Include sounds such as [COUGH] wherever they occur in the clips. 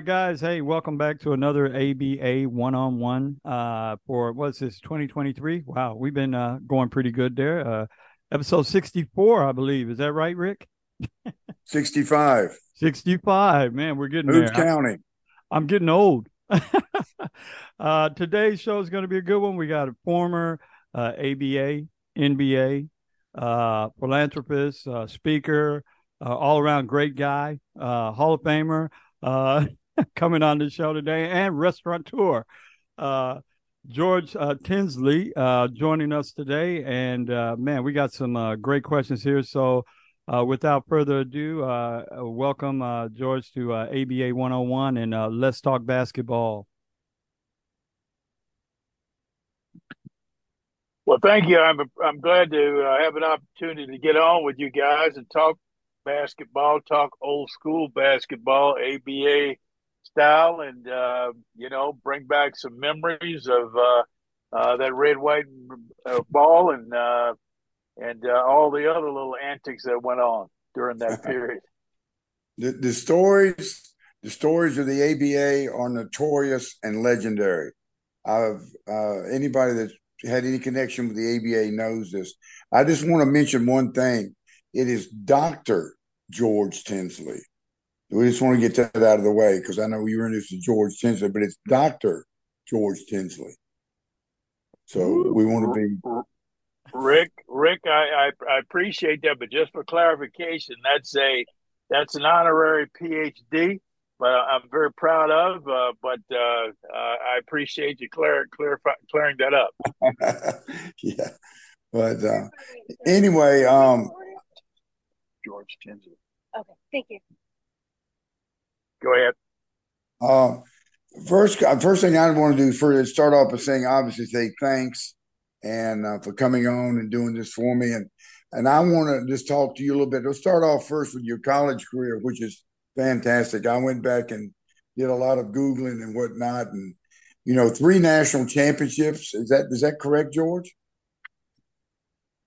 guys. Hey, welcome back to another ABA one on one uh for what's this 2023. Wow, we've been uh going pretty good there. Uh episode 64, I believe. Is that right, Rick? 65. 65. Man, we're getting Who's there. counting? I'm getting old. [LAUGHS] uh today's show is going to be a good one. We got a former uh ABA, NBA, uh philanthropist, uh speaker, uh, all around great guy, uh Hall of Famer. Uh [LAUGHS] coming on the show today and restaurateur. Uh, George uh, Tinsley uh, joining us today. And uh, man, we got some uh, great questions here. So uh, without further ado, welcome George to ABA 101 and let's talk basketball. Well, thank you. I'm I'm glad to have an opportunity to get on with you guys and talk basketball, talk old school basketball, ABA style and uh, you know bring back some memories of uh, uh, that red white uh, ball and uh, and uh, all the other little antics that went on during that [LAUGHS] period. the, the stories the stories of the ABA are notorious and legendary. I've anybody that's had any connection with the ABA knows this. I just want to mention one thing. It is Doctor George Tinsley we just want to get that out of the way because I know you were introduced to George Tinsley, but it's Doctor George Tinsley. So we want to be Rick. Rick, I, I, I appreciate that, but just for clarification, that's a that's an honorary PhD, but I'm very proud of. Uh, but uh, uh, I appreciate you clear, clear, clearing that up. [LAUGHS] yeah, but uh, anyway, um, George Tinsley. Okay, thank you. Go ahead. Uh, first, uh, first thing I want to do for is start off by saying, obviously, say thanks and uh, for coming on and doing this for me. And and I want to just talk to you a little bit. Let's start off first with your college career, which is fantastic. I went back and did a lot of googling and whatnot, and you know, three national championships. Is that is that correct, George?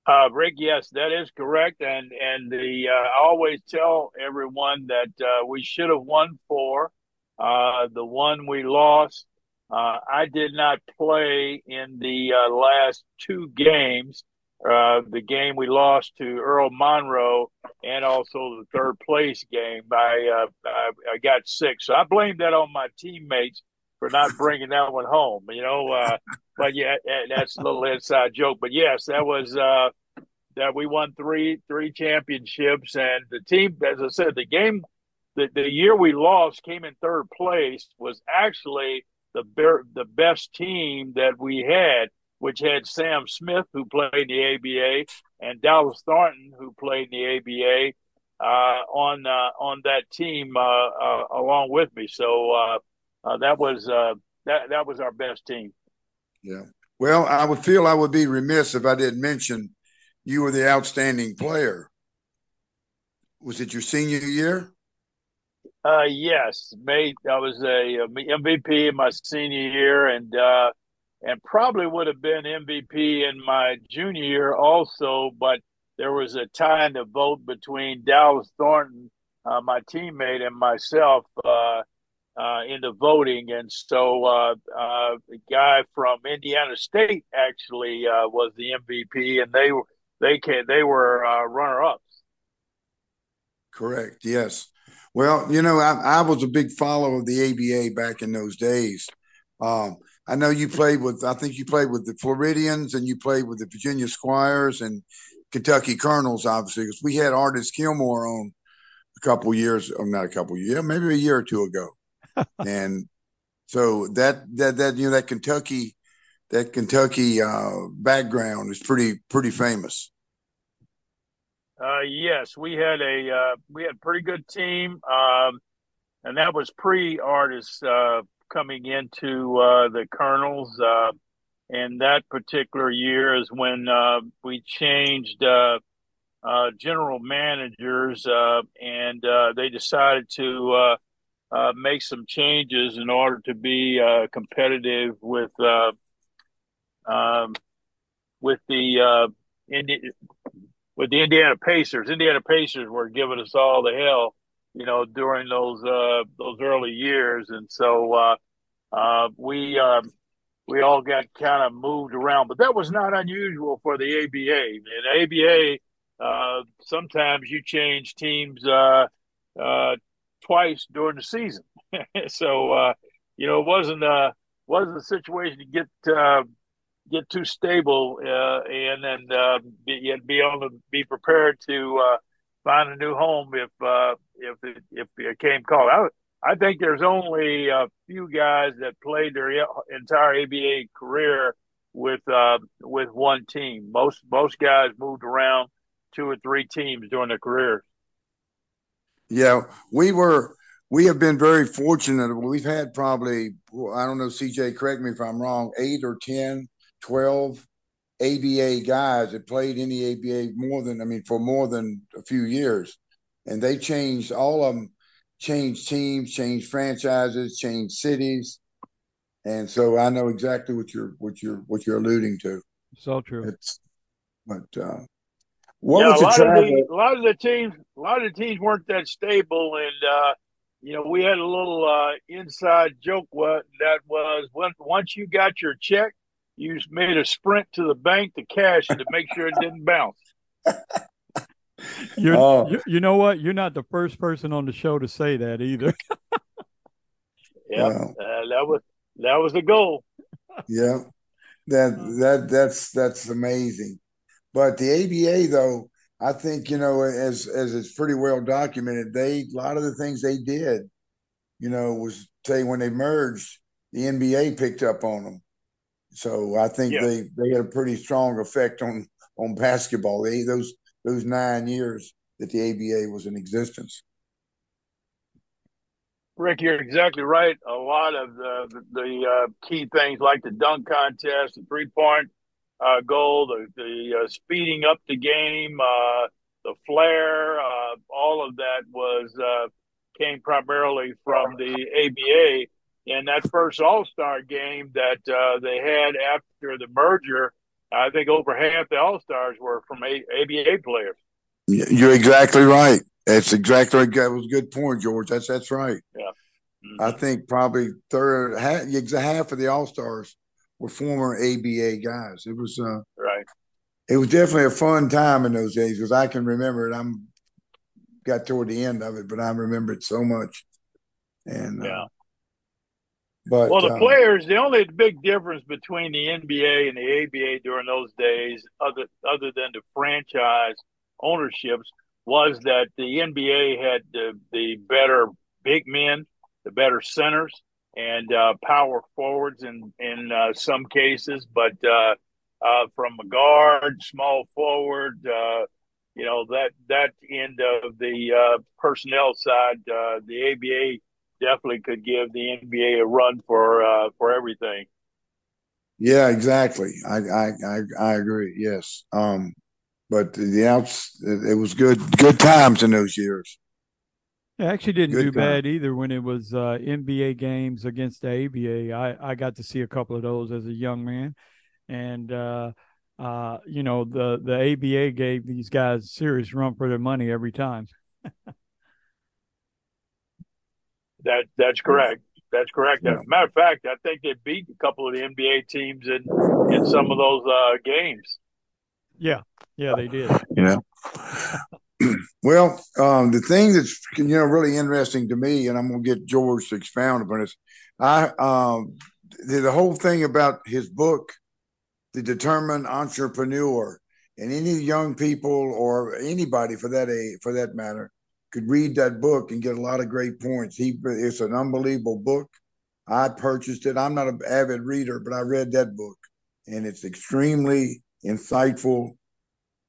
Uh, Rick, yes, that is correct, and and the uh, I always tell everyone that uh, we should have won four. Uh, the one we lost, uh, I did not play in the uh, last two games. Uh the game we lost to Earl Monroe, and also the third place game. I, I I got sick, so I blame that on my teammates for not bringing that one home. You know, uh, but yeah, that's a little inside joke. But yes, that was uh, that we won three three championships, and the team, as I said, the game, the the year we lost came in third place was actually the the best team that we had, which had Sam Smith who played the ABA and Dallas Thornton who played in the ABA. Uh, on uh, on that team uh, uh along with me, so uh, that was uh, that that was our best team. Yeah. Well, I would feel I would be remiss if I didn't mention you were the outstanding player. Was it your senior year? Uh, yes, mate. I was a, a MVP in my senior year, and uh, and probably would have been MVP in my junior year also. But there was a tie in the vote between Dallas Thornton, uh, my teammate, and myself. Uh, in the voting, and so uh, uh, the guy from Indiana State actually uh, was the MVP, and they were they can they were uh, runner ups. Correct. Yes. Well, you know, I, I, was a big follower of the ABA back in those days. Um, I know you played with, I think you played with the Floridians and you played with the Virginia Squires and Kentucky Colonels, obviously, because we had Artis Gilmore on a couple years, or not a couple years, maybe a year or two ago and so that that that you know that Kentucky that Kentucky uh, background is pretty pretty famous. Uh, yes, we had a uh, we had a pretty good team, um, and that was pre Artis uh, coming into uh, the Colonels. Uh, and that particular year is when we changed general managers, and they decided to uh, make some changes in order to be uh, competitive with uh, um, with the uh, Indi- with the Indiana Pacers. Indiana Pacers were giving us all the hell you know, during those uh, those early years, and so uh, we uh, we all got kind of moved around. But that was not unusual for the ABA. In ABA, sometimes you change teams uh, twice during the season, [LAUGHS] so uh, you know it wasn't uh, wasn't a situation to get uh, get too stable uh, and then uh, be, be able to be prepared to uh, find a new home if uh, if it, if it came called. I, I think there's only a few guys that played their entire ABA career with uh, with one team. Most most guys moved around two or three teams during their career. Yeah, we were we have been very fortunate. We've had probably I don't know, CJ, correct me if I'm wrong, eight or 10, 12 ABA guys that played in the ABA more than I mean for more than a few years, and they changed all of them, changed teams, changed franchises, changed cities, and so I know exactly what you're what you're what you're alluding to. So true. It's, but uh, what yeah, a lot, of the, a lot of the teams, a lot of the teams weren't that stable, and uh, you know we had a little uh, inside joke. What that was when once you got your check, you made a sprint to the bank to cash it to make sure it didn't bounce. You're, oh. you, you know what? You're not the first person on the show to say that either. [LAUGHS] yeah, wow. uh, that was that was the goal. Yeah, that that that's that's amazing. But the ABA, though, I think you know, as as it's pretty well documented, they a lot of the things they did, you know, was say when they merged, the NBA picked up on them. So I think yeah. they they had a pretty strong effect on on basketball. They those those nine years that the ABA was in existence. Rick, you're exactly right. A lot of the the, the uh, key things like the dunk contest, the three point uh, goal, the the uh, speeding up the game, uh, the flair, uh, all of that was uh, came primarily from the ABA in that first All Star game that uh, they had after the merger, I think over half the All Stars were from a- ABA players. You're exactly right. That's exactly that was a good point, George. That's that's right. Yeah. Mm-hmm. I think probably third half, half of the All Stars were former ABA guys. It was uh, right. It was definitely a fun time in those days because I can remember it. I'm got toward the end of it, but I remember it so much. And uh, yeah. Uh, but well, the um, players, the only big difference between the NBA and the ABA during those days, other other than the franchise ownerships, was that the NBA had the, the better big men, the better centers, and uh, power forwards in in uh, some cases, but uh, uh from a guard, small forward, uh, you know that that end of the personnel side, the ABA definitely could give the NBA a run for for everything. Yeah, exactly. I I I, I agree. Yes. Um, but the outs, it was good good times in those years. It actually didn't good do time. bad either when it was uh, NBA games against the ABA. I I got to see a couple of those as a young man, and. Uh, uh, you know the the ABA gave these guys serious run for their money every time. That that's correct. That's correct. As a matter of fact, I think they beat a couple of the NBA teams in in some of those uh, games. Yeah, yeah, they did. Yeah. Well, um, the thing that's you know really interesting to me, and I'm going to get George to expound upon this. I um, the, the whole thing about his book, The Determined Entrepreneur, and any young people or anybody for that a for that matter could read that book and get a lot of great points. He it's an unbelievable book. I purchased it. I'm not an avid reader, but I read that book, and it's extremely insightful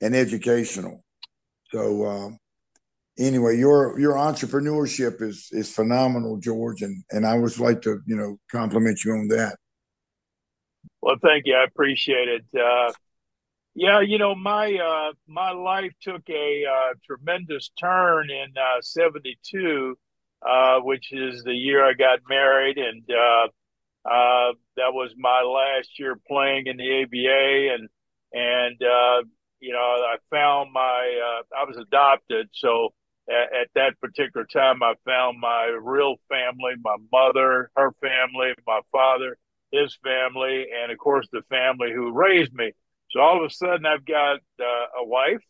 and educational. So uh, anyway, your your entrepreneurship is is phenomenal, George, and and I would like to you know compliment you on that. Well, thank you. I appreciate it. Uh, yeah, you know, my uh, my life took a uh, tremendous turn in '72, uh, uh, which is the year I got married, and uh, that was my last year playing in the ABA, and and you know, I found my I was adopted, so at, at, that particular time, I found my real family, my mother, her family, my father, his family, and of course the family who raised me. So all of a sudden, I've got uh, a wife,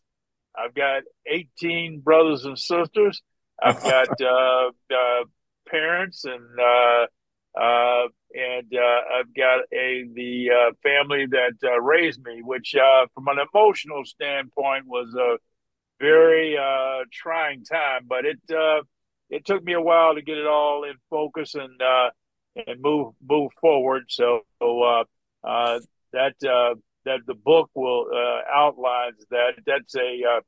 I've got 18 brothers and sisters, I've [LAUGHS] got uh, uh, parents, and uh, uh, and uh, I've got a the family that raised me, which from an emotional standpoint was a very uh, trying time, but it uh, it took me a while to get it all in focus and uh, and move move forward. So uh, uh, that uh, that the book will outlines that. That's a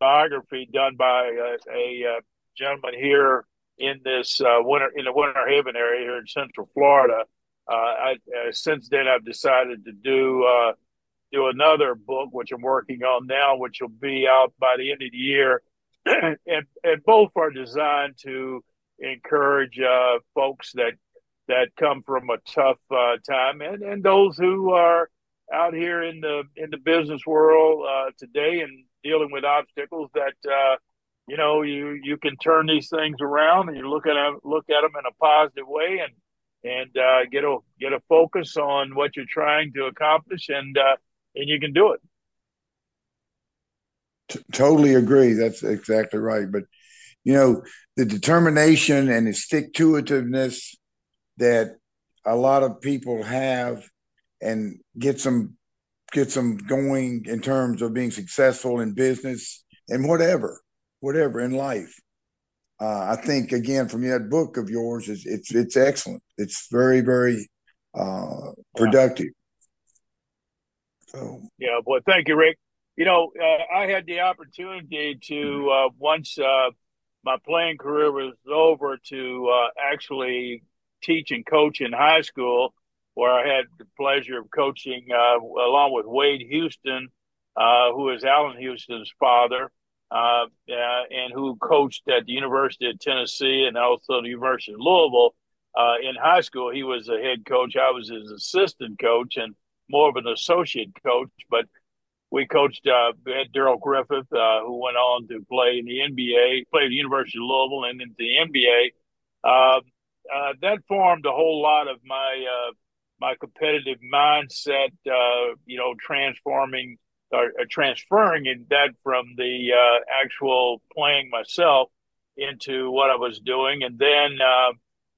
biography done by a, a gentleman here in this winter in the Winter Haven area here in Central Florida. I, since then, I've decided to do do another book, which I'm working on now, which will be out by the end of the year. [CLEARS THROAT] and, and both are designed to encourage uh, folks that that come from a tough uh, time and, and those who are out here in the in the business world uh, today and dealing with obstacles that uh, you know you you can turn these things around and you look at them look at them in a positive way and and uh, get a get a focus on what you're trying to accomplish and uh, and you can do it. T- totally agree. That's exactly right. But you know, the determination and the stick to itiveness that a lot of people have and gets them gets them going in terms of being successful in business and whatever, whatever in life. Uh, I think again from that book of yours is it's it's excellent. It's very very uh, productive. So yeah, boy, thank you, Rick. You know, uh, I had the opportunity to uh, once uh, my playing career was over to uh, actually teach and coach in high school, where I had the pleasure of coaching uh, along with Wade Houston, uh, who is Allan Houston's father. and who coached at the University of Tennessee and also the University of Louisville. in high school, he was a head coach. I was his assistant coach, and more of an associate coach, but we coached uh, Darrell Griffith, uh, who went on to play in the NBA, played at the University of Louisville, and into the NBA. Uh, uh, that formed a whole lot of my uh, my competitive mindset. Uh, you know, transforming or, or transferring in that from the uh, actual playing myself into what I was doing, and then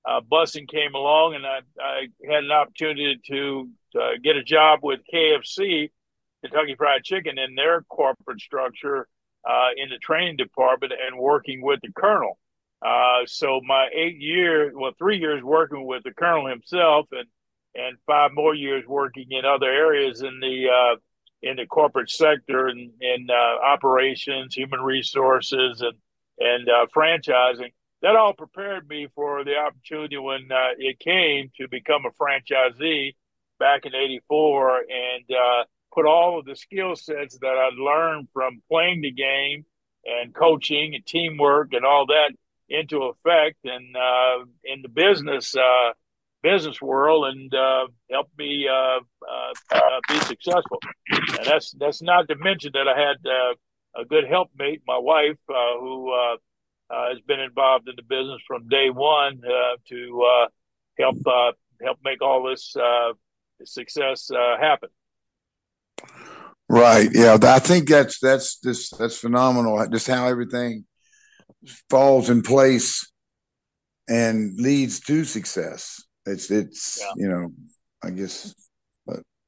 uh, busing came along, and I, I had an opportunity to uh, get a job with KFC, Kentucky Fried Chicken, in their corporate structure uh, in the training department and working with the colonel. Uh, so my eight years, well, three years working with the colonel himself, and and five more years working in other areas in the uh, in the corporate sector and in operations, human resources, and and franchising. That all prepared me for the opportunity when it came to become a franchisee back in 84 and uh, put all of the skill sets that I'd learned from playing the game and coaching and teamwork and all that into effect and uh, in the business uh, business world and uh, help me uh, uh, uh, be successful. And that's that's not to mention that I had a good helpmate, my wife, who Uh, has been involved in the business from day one uh, to uh, help help make all this success uh, happen. Right. Yeah. I think that's that's this that's phenomenal. Just how everything falls in place and leads to success. It's it's yeah. you know I guess.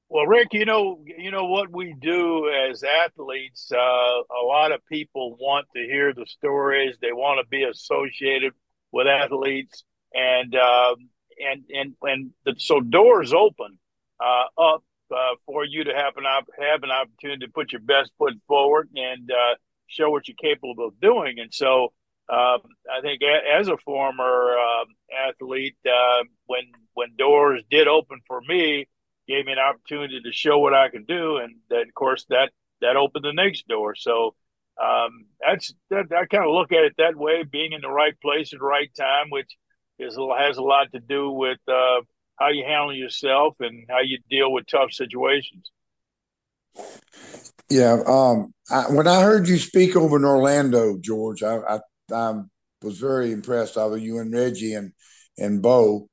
Well, Rick, you know you know what we do as athletes. Uh, a lot of people want to hear the stories. They want to be associated with athletes, and um, and and and the, so doors open uh, up uh, for you to have an op- have an opportunity to put your best foot forward and uh, show what you're capable of doing. And so, um, I think a- as a former um, athlete, uh, when when doors did open for me, gave me an opportunity to show what I can do, and then of course that that opened the next door. So. Um, that's that. I kind of look at it that way, being in the right place at the right time, which is has a lot to do with uh, how you handle yourself and how you deal with tough situations. Yeah. Um, I, when I heard you speak over in Orlando, George, I, I, I was very impressed of you and Reggie and and Bo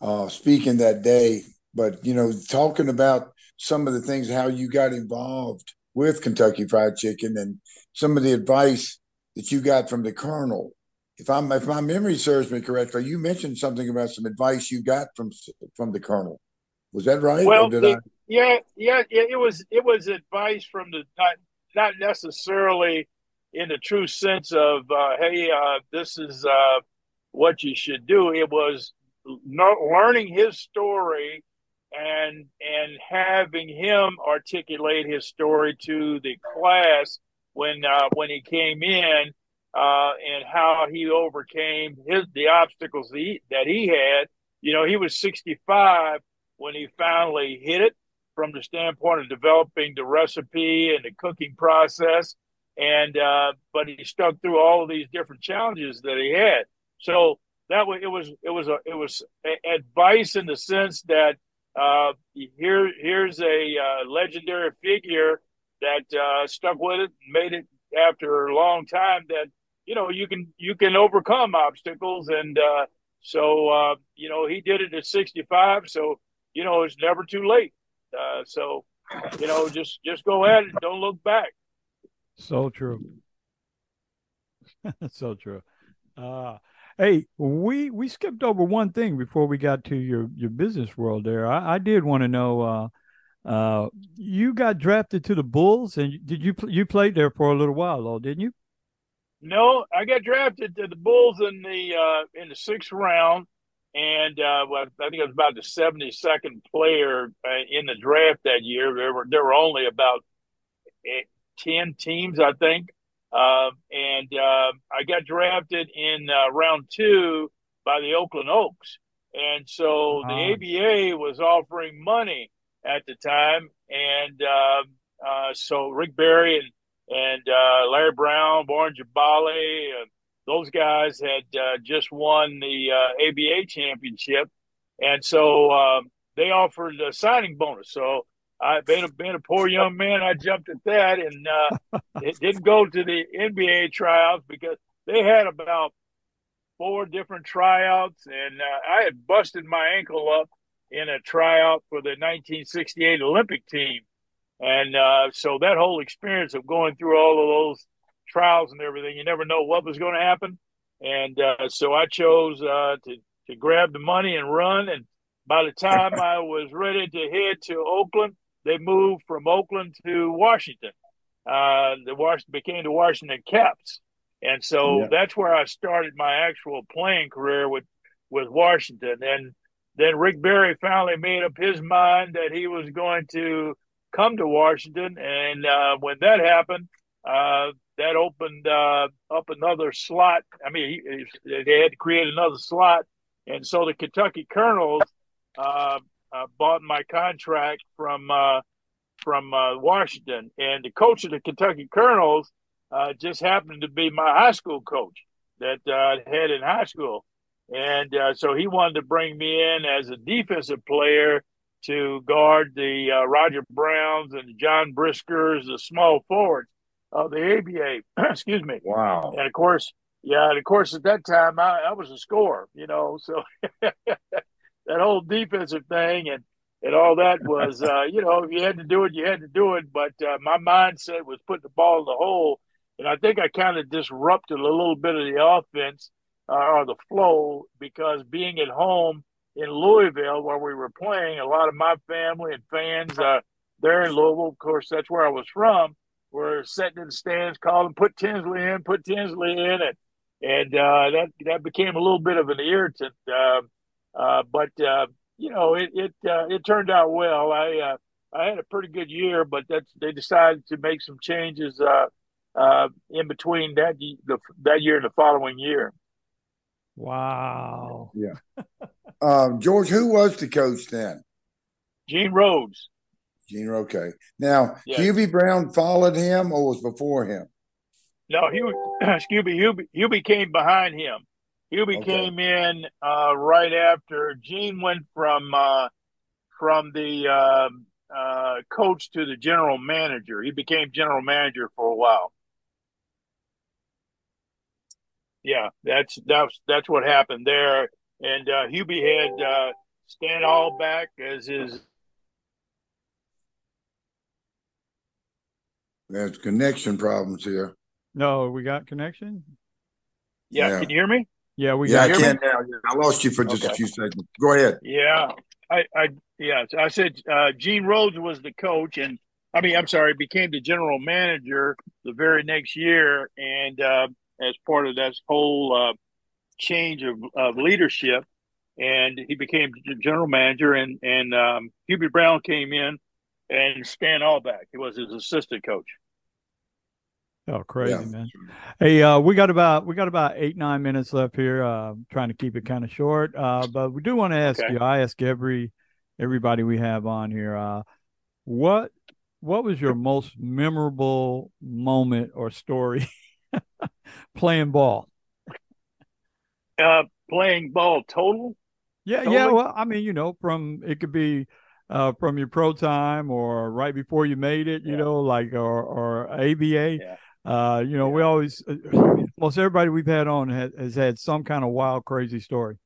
uh, speaking that day. But you know, talking about some of the things how you got involved with Kentucky Fried Chicken and some of the advice that you got from the Colonel. If I'm if my memory serves me correctly, you mentioned something about some advice you got from from the Colonel. Was that right? Well, the, I... yeah, yeah, it was it was advice from the not not necessarily in the true sense of uh, hey, uh, this is uh, what you should do. It was learning his story and and having him articulate his story to the class when uh, when he came in uh, and how he overcame his the obstacles that he, that he had. You know, he was 65 when he finally hit it from the standpoint of developing the recipe and the cooking process. And uh, but he stuck through all of these different challenges that he had. So that was it was it was a it was advice in the sense that uh, here here's a uh, legendary figure that uh, stuck with it, made it after a long time. That you know you can you can overcome obstacles, and uh, so uh, you know he did it at 65. So you know it's never too late. Uh, so you know just just go ahead and don't look back. So true. [LAUGHS] so true. Uh, Hey, we we skipped over one thing before we got to your your business world. There, I, I did want to know. Uh, uh, you got drafted to the Bulls, and did you you played there for a little while, though, didn't you? No, I got drafted to the Bulls in the uh, in the sixth round, and uh, I think I was about the seventy second player uh, in the draft that year. There were there were only about ten teams, I think, uh, and uh, I got drafted in uh, round two by the Oakland Oaks. And so the ABA was offering money at the time. And um, uh, so Rick Barry and, and uh, Larry Brown, Warren Jabali, those guys had just won the ABA championship. And so um, they offered a signing bonus. So I being a, being a poor young man, I jumped at that, and uh, [LAUGHS] it didn't go to the NBA tryouts because they had about four different tryouts, and uh, I had busted my ankle up in a tryout for the 1968 Olympic team, and uh, so that whole experience of going through all of those trials and everything, you never know what was going to happen, and uh, so I chose uh, to to grab the money and run, and by the time [LAUGHS] I was ready to head to Oakland they moved from Oakland to Washington. Uh, the Washington became the Washington Caps, and so yeah. that's where I started my actual playing career with with Washington. And then Rick Barry finally made up his mind that he was going to come to Washington, and uh, when that happened, uh, that opened uh, up another slot. I mean, he, they had to create another slot, and so the Kentucky Colonels uh, bought my contract from uh, from uh, Washington, and the coach of the Kentucky Colonels uh, just happened to be my high school coach that uh, I had in high school, and uh, so he wanted to bring me in as a defensive player to guard the Roger Browns and John Briskers, the small forwards of the ABA. [CLEARS THROAT] Excuse me. Wow. And of course, yeah, and of course at that time I, I was a scorer, you know, so [LAUGHS] that whole defensive thing and and all that was [LAUGHS] uh, you know if you had to do it you had to do it. But uh, my mindset was put the ball in the hole and I think I kind of disrupted a little bit of the offense uh, or the flow because being at home in Louisville where we were playing a lot of my family and fans uh, there in Louisville of course that's where I was from were sitting in the stands calling put Tinsley in put Tinsley in and and uh, that that became a little bit of an irritant uh, uh, but uh, you know, it it uh, it turned out well. I uh, I had a pretty good year, but that's they decided to make some changes uh, uh, in between that the, that year and the following year. Wow. Yeah. um, George, who was the coach then? Gene Rhodes. Gene, okay. Now, yeah. Hubie Brown followed him or was before him? No, Hubie, [CLEARS THROAT] excuse me, Hubie, Hubie came behind him. Hubie okay. came in uh, right after Gene went from uh, from the uh, uh, coach to the general manager. He became general manager for a while. Yeah, that's that's that's what happened there. And uh, Hubie had uh, Stan back as his. There's connection problems here. No, we got connection. Yeah, yeah. can you hear me? Yeah, we. Yeah, I can now. I lost you for just okay. a few seconds. Go ahead. Yeah, I, I, yeah, I said uh, Gene Rhodes was the coach, and I mean, I'm sorry, became the general manager the very next year, and uh, as part of that whole uh, change of, of leadership, and he became general manager, and and um, Hubie Brown came in, and Stan Albeck, he was his assistant coach. Oh, crazy yeah. man! Hey, uh, we got about we got about eight nine minutes left here. Uh, trying to keep it kind of short, uh, but we do want to ask okay. you. I ask every everybody we have on here. Uh, what what was your most memorable moment or story [LAUGHS] playing ball? Uh, playing ball total. Yeah, totally? yeah. Well, I mean, you know, from it could be uh, from your pro time or right before you made it, you yeah. know, like or or ABA. Yeah. Uh, you know, we always uh, [CLEARS THROAT] most everybody we've had on has, has, had some kind of wild, crazy story.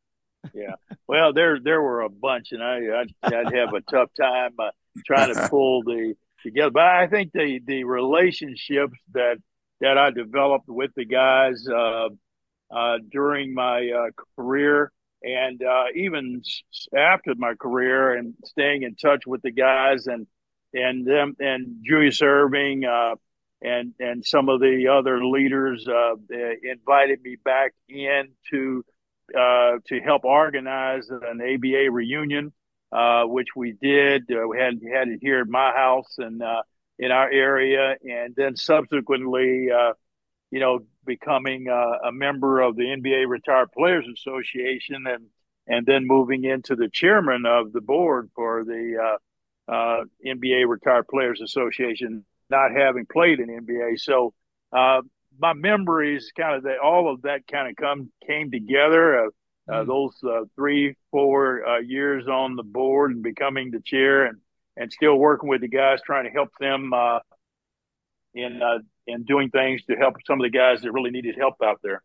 yeah, well, there there were a bunch, and I I'd, I'd have a tough time uh, trying to [LAUGHS] pull the together. But I think the the relationships that that I developed with the guys uh, uh, during my uh, career and uh, even after my career and staying in touch with the guys and and them and Julius Erving uh, and and some of the other leaders uh, invited me back in to uh, to help organize an ABA reunion, uh, which we did. Uh, we had had it here at my house and uh, in our area, and then subsequently, uh, you know, becoming a member of the NBA Retired Players Association, and and then moving into the chairman of the board for the NBA Retired Players Association not having played in NBA. So uh, my memories, kind of that, all of that kind of come came together. Uh, uh, mm. those uh, three, four uh, years on the board and becoming the chair, and and still working with the guys, trying to help them uh, in in doing things to help some of the guys that really needed help out there.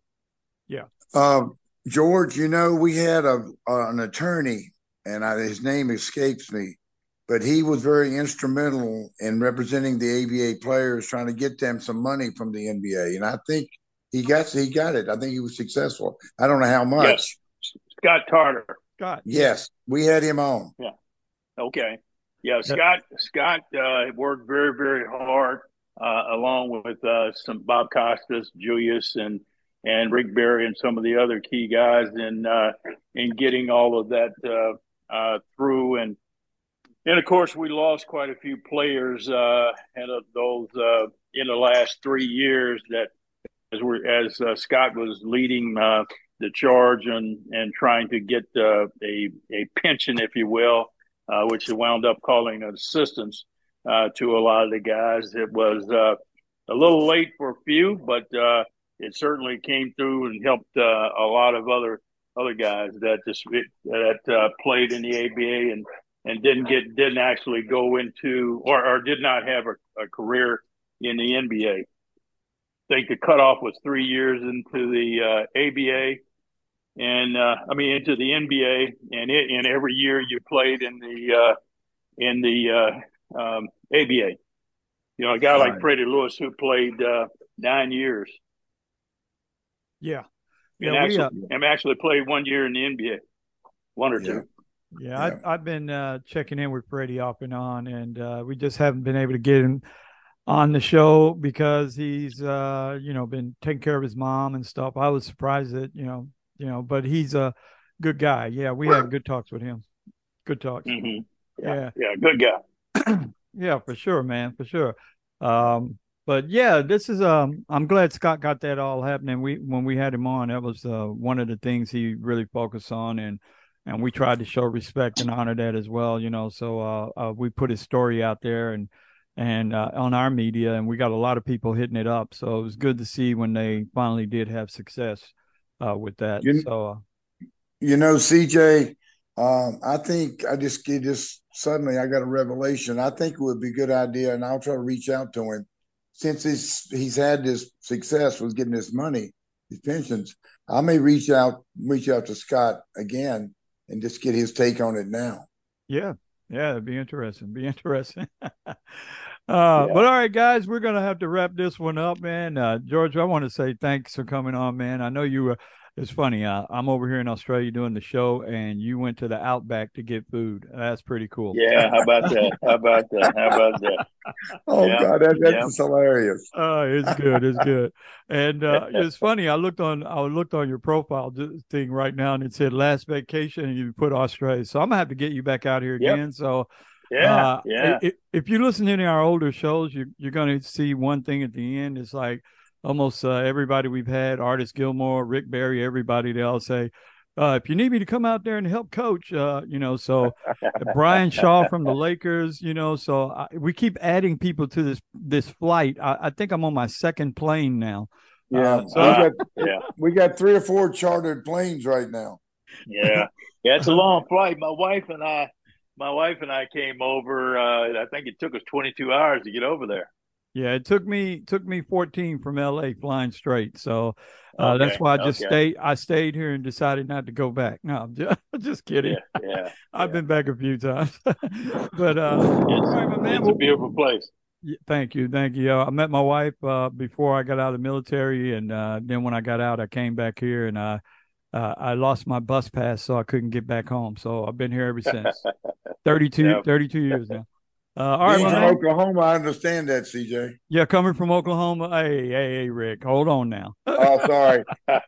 Yeah. Um, George, you know, we had a an attorney, and I, his name escapes me but he was very instrumental in representing the ABA players, trying to get them some money from the NBA. And I think he got he got it. I think he was successful. I don't know how much. Yes. Scott Tarter. Scott. Yes, we had him on. Yeah. Okay. Yeah, Scott. Scott uh, worked very, very hard, uh, along with uh, some Bob Costas, Julius, and and Rick Barry, and some of the other key guys in uh, in getting all of that uh, uh, through and and of course, we lost quite a few players uh, and uh, those uh, in the last three years. That as we as uh, Scott was leading uh, the charge and and trying to get uh, a a pension, if you will, which he wound up calling assistance to a lot of the guys. It was a little late for a few, but it certainly came through and helped a lot of other other guys that just that played in the ABA and and didn't get didn't actually go into or, or did not have a, a career in the NBA. I think the cutoff was three years into the uh, ABA, and uh, I mean into the NBA, and it, and every year you played in the uh, in the uh, um, ABA. You know, a guy right. like Freddie Lewis who played uh, nine years. Yeah, and yeah, actually, we, uh, and actually played one year in the NBA, one or yeah. two. Yeah, yeah. I, have been uh, checking in with Freddie off and on, and uh, we just haven't been able to get him on the show because he's, uh, you know, been taking care of his mom and stuff. I was surprised that, you know, you know, but he's a good guy. Yeah, we had good talks with him. Good talks. Mm-hmm. Yeah, yeah, yeah, good guy. [CLEARS THROAT] yeah, for sure, man, for sure. Um, but yeah, this is um. I'm glad Scott got that all happening. We when we had him on, that was uh, one of the things he really focused on, and and we tried to show respect and honor that as well. You know, so uh, uh, we put his story out there and and uh, on our media, and we got a lot of people hitting it up. So it was good to see when they finally did have success uh, with that. You, so, uh, you know, CJ, Um, I think I just get just suddenly I got a revelation. I think it would be a good idea, and I'll try to reach out to him since he's he's had this success with getting this money, his pensions. I may reach out reach out to Scott again and just get his take on it now. Yeah, yeah, it'd be interesting. Be interesting. [LAUGHS] uh, yeah. But all right, guys, we're gonna have to wrap this one up, man. Uh, George, I want to say thanks for coming on, man. I know you were it's funny. Uh, I'm over here in Australia doing the show, and you went to the Outback to get food. That's pretty cool. Yeah, how about that? How about that? How about that? [LAUGHS] oh yeah. God, that, that's yeah. hilarious. Oh, uh, it's good. It's good. And uh, [LAUGHS] it's funny. I looked on. I looked on your profile thing right now, and it said last vacation, and you put Australia. So I'm gonna have to get you back out here again. Yep. So. Yeah, uh, yeah. If, if you listen to any of our older shows, you, you're going to see one thing at the end. It's like almost uh, everybody we've had, Artis Gilmore, Rick Barry, everybody, they all say, uh, if you need me to come out there and help coach, uh, you know, so [LAUGHS] Brian Shaw from the Lakers, you know, so I, we keep adding people to this this flight. I, I, think I'm on my second plane now. Yeah, uh, so we got, [LAUGHS] yeah, we got three or four chartered planes right now. Yeah, yeah, it's a [LAUGHS] long flight. My wife and I, my wife and I came over. Uh, I think it took us 22 hours to get over there. Yeah, it took me took me 14 from LA flying straight. So uh, okay, that's why I just okay. stayed. I stayed here and decided not to go back. No, I'm just, [LAUGHS] just kidding. Yeah, yeah [LAUGHS] I've yeah. been back a few times, [LAUGHS] but uh, it's, right, man, it's a beautiful place. Thank you, thank you. I met my wife uh, before I got out of the military, and uh, then when I got out, I came back here, and I uh, I lost my bus pass, so I couldn't get back home. So I've been here ever since. 32, 32 years now. Uh, all right, from Oklahoma, I understand that, CJ. Yeah, coming from Oklahoma. Hey, hey, hey, Rick, hold on now. oh, sorry. [LAUGHS] [LAUGHS] all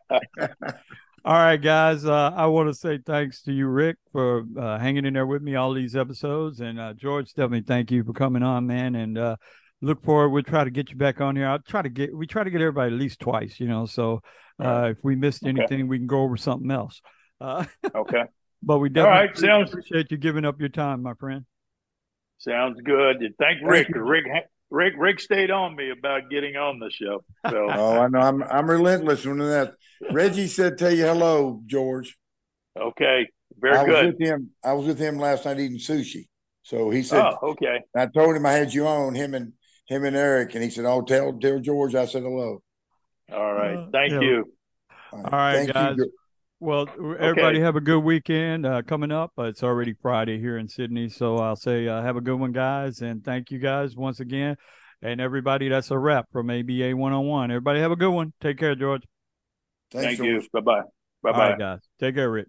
right, guys. Uh, I want to say thanks to you, Rick, for uh, hanging in there with me all these episodes, and uh, George, definitely thank you for coming on, man. And uh, look forward. We'll try to get you back on here. I'll try to get. We try to get everybody at least twice, you know. So uh, if we missed okay. anything, we can go over something else. [LAUGHS] okay. But we definitely right, sounds... appreciate you giving up your time, my friend. Sounds good. Thank Rick. Thank Rick Rick Rick stayed on me about getting on the show. So. [LAUGHS] oh, I know. I'm I'm relentless when that. Reggie said, "Tell you hello, George." Okay, very I good. Was with him. I was with him last night eating sushi. So he said, "Oh, okay." I told him I had you on him and him and Eric, and he said, "Oh, tell tell George I said hello." All right. Uh, Thank uh, you. All right, Thank guys. You. Well, everybody okay. have a good weekend uh, coming up. Uh, it's already Friday here in Sydney, so I'll say uh, have a good one, guys, and thank you guys once again. And everybody, that's a wrap from ABA 101. Everybody have a good one. Take care, George. Thanks, thank George. you. Bye bye. Bye bye, guys. Take care, Rick.